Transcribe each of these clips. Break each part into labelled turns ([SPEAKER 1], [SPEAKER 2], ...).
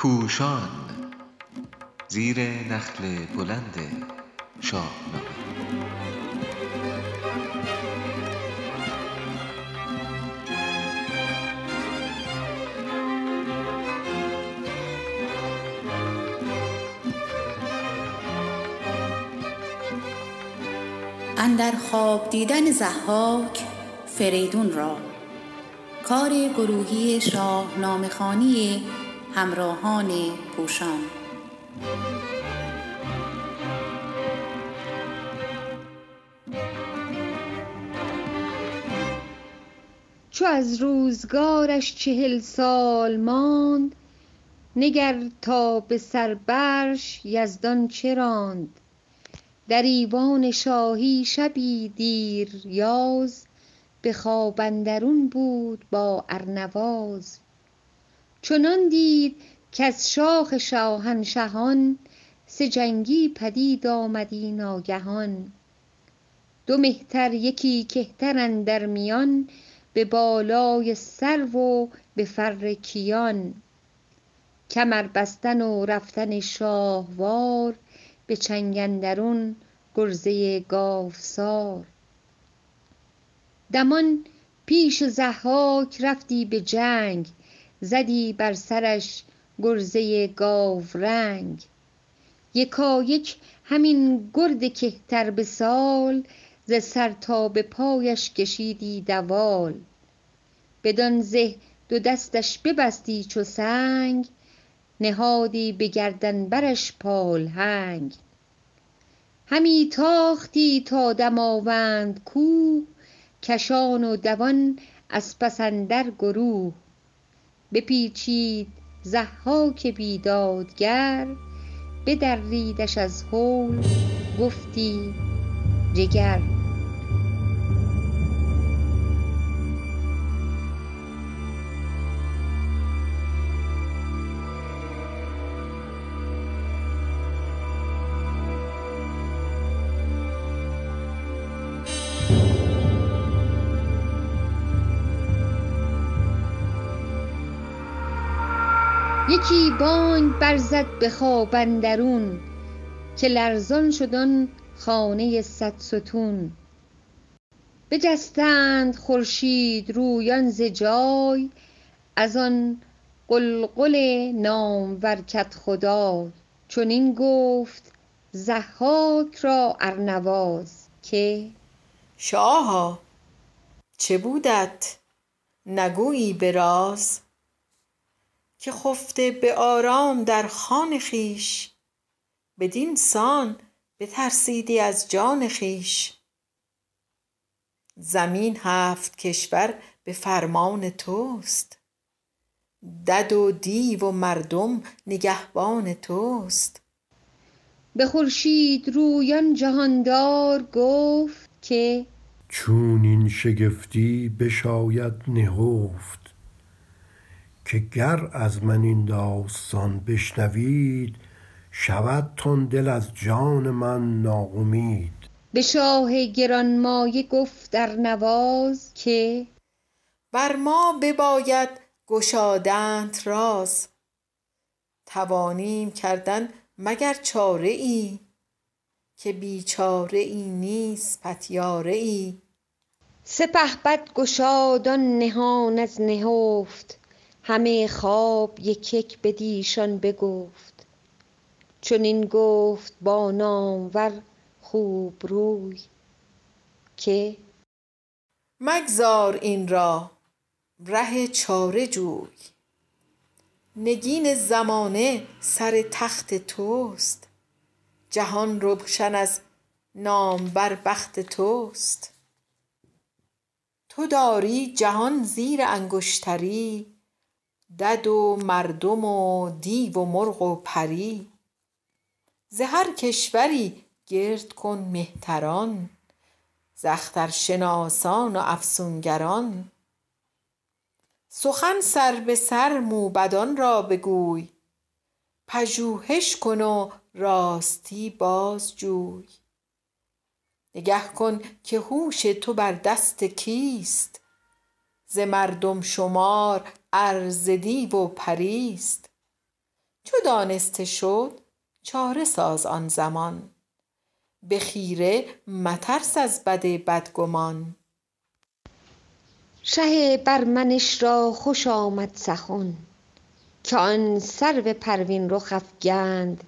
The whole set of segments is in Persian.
[SPEAKER 1] پوشان زیر نخل بلند شاهنامه
[SPEAKER 2] اندر خواب دیدن ضحاک فریدون را. کار گروهی شاهنامه خوانی همراهان پوشان.
[SPEAKER 3] چو از روزگارش چهل سال ماند نگر تا به سر برش یزدان چه راند. در ایوان شاهی شبی دیریاز به خواب اندرون بود با ارنواز. چنان دید کز شاخ شاهنشهان سه جنگی پدید آمدی ناگهان دو مهتر یکی کهتر اندر میان به بالای سرو و به فر کیان. کمر بستن و رفتن شاهوار به چنگ اندرون گرزه گاوسار. دمان پیش ضحاک رفتی به جنگ زدی بر سرش گرزه گاورنگ. یکایک همین گرد کهتر به سال ز سر تا به پایش کشیدی دوال. بدان زه دو دستش ببستی چو سنگ نهادی به گردن برش پالهنگ همی تاختی تا دماوند کوه کشان و دوان از پس اندر گروه. بپیچید ضحاک بیدادگر بدریدش از هول گفتی جگر. یکی بانگ برزد به خواب اندرون که لرزان شد خانه صدستون بجستند خورشیدرویان ز جای از آن غلغل نامور کدخدای چنین گفت ضحاک را ارنواز که
[SPEAKER 4] شاها چه بودت؟ نگویی به راز. که خفته به آرام در خان خویش بدین سان بترسیدی از جان خویش. زمین هفت کشور به فرمان توست دد و دیو و مردم نگهبان توست.
[SPEAKER 3] به خورشیدرویان جهاندار گفت که
[SPEAKER 5] چون این شگفتی بشاید نهفت. که گر از من این داستان بشنوید شودتان دل از جان من ناامید.
[SPEAKER 3] به شاه گرانمایه گفت ارنواز که
[SPEAKER 4] بر ما بباید گشادنت راز. توانیم کردن مگر چاره ای که بیچاره ای نیست پتیاره ای
[SPEAKER 3] سپهبد گشاد آن نهان از نهفت. همه خواب یک یک بدیشان بگفت. چنین گفت با نامور خوبروی که
[SPEAKER 4] مگذار این را ره چاره جوی. نگین زمانه سر تخت توست. جهان روشن از نامور بخت توست. تو داری جهان زیر انگشتری. دد و مردم و دیو و مرغ و پری. ز هر کشوری گرد کن مهتران ز اخترشناسان و افسونگران. سخن سر به سر موبدان را بگوی پژوهش کن و راستی بازجوی. نگه کن که هوش تو بر دست کیست ز مردم شمار ار ز دیو و پریست. چو دانسته شد چاره ساز آن زمان. به خیره مترس از بد بدگمان.
[SPEAKER 3] شه برمنش را خوش آمد سخن. که آن سرو پروین رخ افگند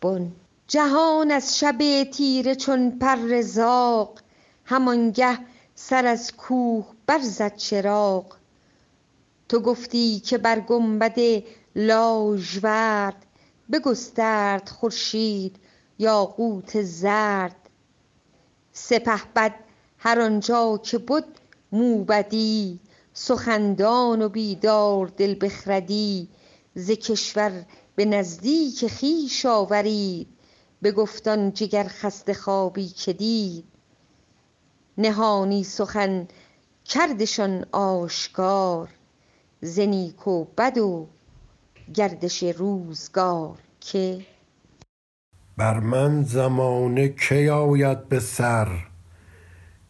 [SPEAKER 3] بن. جهان از شب تیره چون پر زاغ همانگه سر از کوه برزد چراغ. تو گفتی که بر گنبد لاژورد بگسترد خورشید یاقوت زرد. سپهبد هر آنجا که بد موبدی سخندان و بیداردل بخردی. ز کشور به نزدیک خویش آورید بگفت آن جگرخسته خوابی که دید. نهانی سخن کردشان آشکار. ز نیک و بد و گردش روزگار که
[SPEAKER 5] بر من زمانه کی آید به سر؟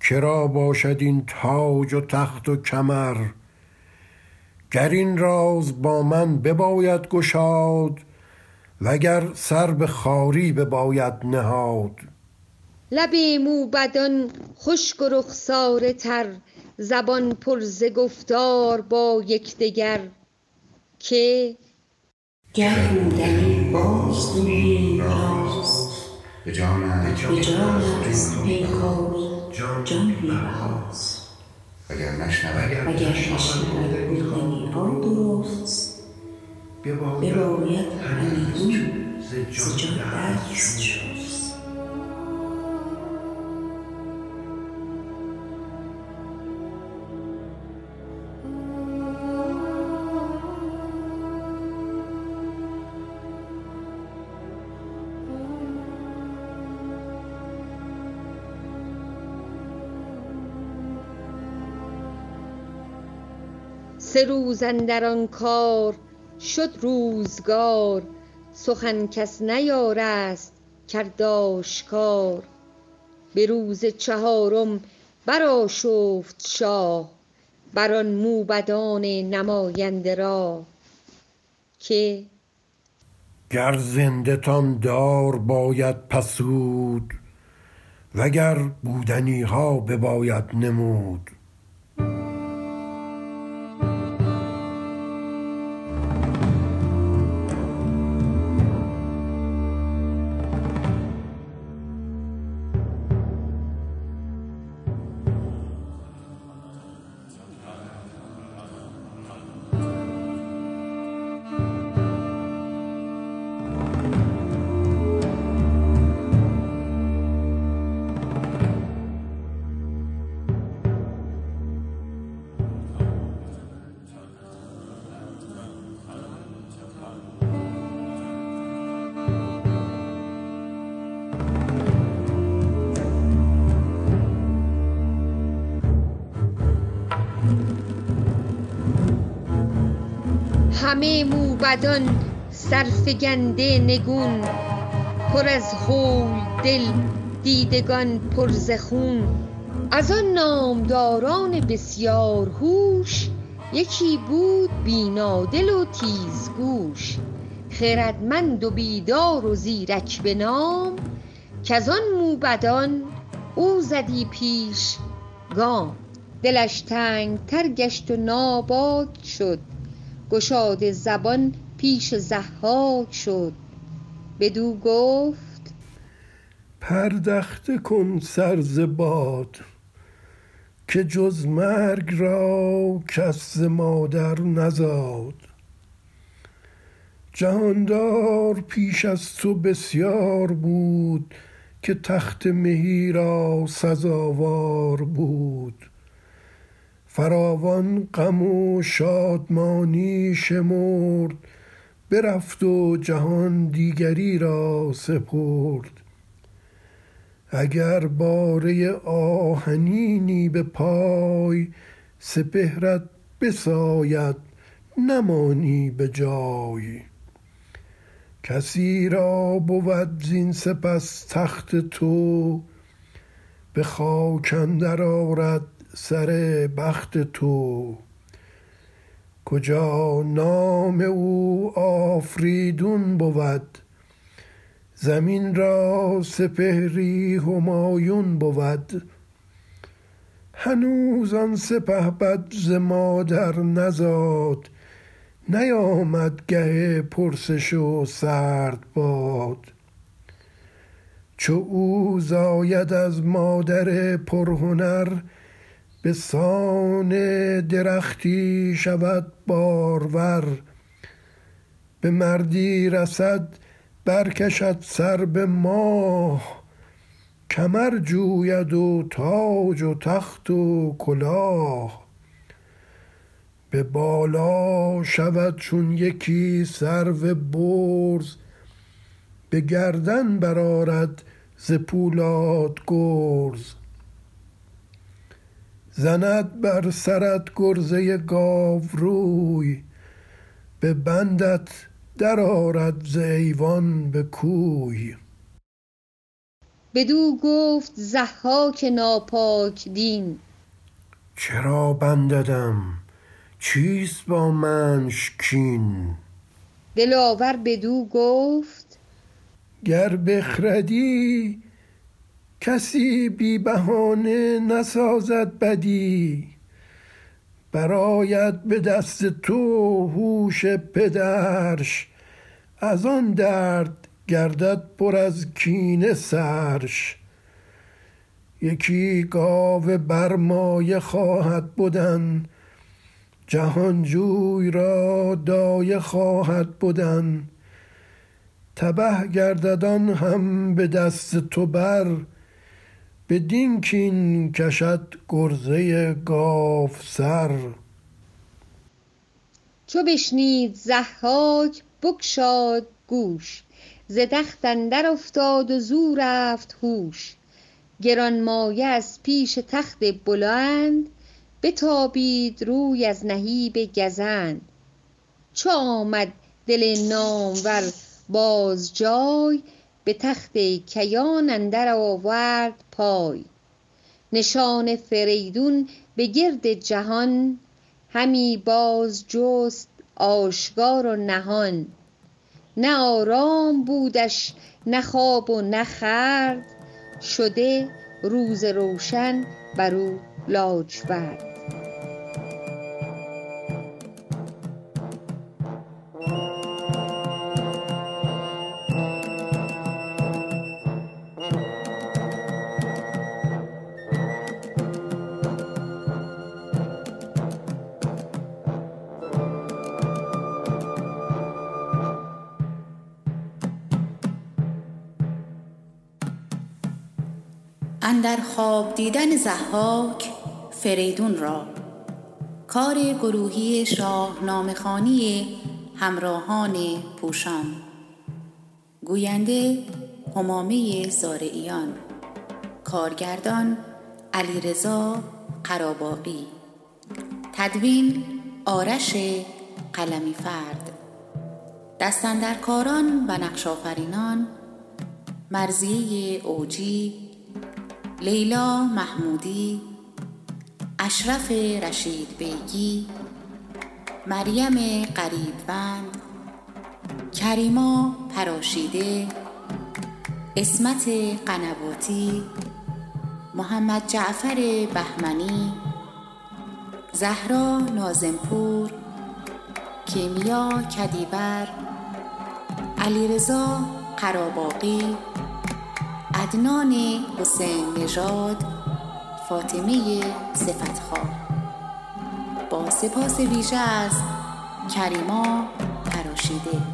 [SPEAKER 5] که را باشد این تاج و تخت و کمر؟ گر این راز با من بباید گشاد وگر سر به خواری بباید نهاد؟
[SPEAKER 3] لب موبدان خشک و رخساره تر زبان پر ز گفتار با یکدگر که
[SPEAKER 2] گر بودنی باز گوییم راز.
[SPEAKER 1] به جانت
[SPEAKER 2] به جانت پیکاری جان بی بهاست
[SPEAKER 1] اگر نشنود
[SPEAKER 2] وگر نشنود بودنی ها درست بباید همیدون ز جان دست شست
[SPEAKER 3] سه روز اندر آن کار شد روزگار سخن کس نیارست کرد آشکار به روز چهارم برآشفت شاه بر آن موبدان نماینده راه که
[SPEAKER 5] گر زنده تان دار باید پسود وگر بودنی ها بباید نمود.
[SPEAKER 3] همه موبدان سرفگنده نگون پر از هول دل دیدگان پر ز خون. از آن نامداران بسیار هوش یکی بود بینادل و تیزگوش. خردمند و بیدار و زیرک به نام کز آن موبدان او زدی پیش گام. دلش تنگتر گشت و ناباد شد. گشاده زبان پیش ضحاک شد. بدو گفت
[SPEAKER 5] پردخته کن سر ز باد که جز مرگ را کس مادر نزاد. جهاندار پیش از تو بسیار بود که تخت مهی را سزاوار بود. فراوان غم و شادمانی شمرد برفت و جهان دیگری را سپرد. اگر باره آهنینی به پای سپهرت بساید نمانی به جای. کسی را بود زین سپس تخت تو به خاک اندر آرد سر بخت تو. کجا نام او آفریدون بود؟ زمین را سپهری همایون بود. هنوز آن سپهبد ز مادر نزاد. نیامد گه پرسش و سرد باد. چو او زاید از مادر پرهنر به سان درختی شود بارور. به مردی رسد برکشد سر به ماه. کمر جوید و تاج و تخت و کلاه. به بالا شود چون یکی سرو برز. به گردن برآرد ز پولاد گرز. زند بر سرت گرزه گاوروی به بندت درآرد ز ایوان به کوی.
[SPEAKER 3] بدو گفت ضحاک ناپاک دین.
[SPEAKER 5] چرا بنددم؟ چیست با منش کین؟
[SPEAKER 3] دلاور بدو گفت
[SPEAKER 5] گر بخردی کسی بی بهانه نسازد بدی برآید به دست تو هوش پدرش از آن درد گردد پر از کینه سرش. یکی گاو برمایه خواهد بدن جهانجوی را دایه خواهد بدن. تبه گردد آن هم به دست تو بر بدین کین کشد گرزه سر.
[SPEAKER 3] چو بشنید ضحاک بگشاد گوش. ز تخت اندر افتاد و زو رفت هوش. گرانمایه از پیش تخت بلند بتابید روی از نهیب گزند. چو آمد دل نامور باز جای به تخت کیان اندر آورد پای. نشان فریدون به گرد جهان همی باز جست آشکار و نهان. نه آرام بودش نه خواب و نه خورد شده روز روشن بر او لاجورد.
[SPEAKER 2] اندر خواب دیدن ضحاک فریدون را. کار گروهی شاهنامه همراهان پوشان. گوینده همامه زارعیان. کارگردان علیرضا قراباقی. تدوین آرش قلمی فرد دستندرکاران و نقشافرینان مرزیه اوجی لیلا محمودی اشرف رشید بیگی مریم قریبوند کریما پراشیده اسمت قنواتی محمد جعفر بهمنی زهرا نازمپور کیمیا کدیور علیرضا قراباقی عدنان حسین نژاد فاطمه صفتخواه. با سپاس ویژه از کریما پراشیده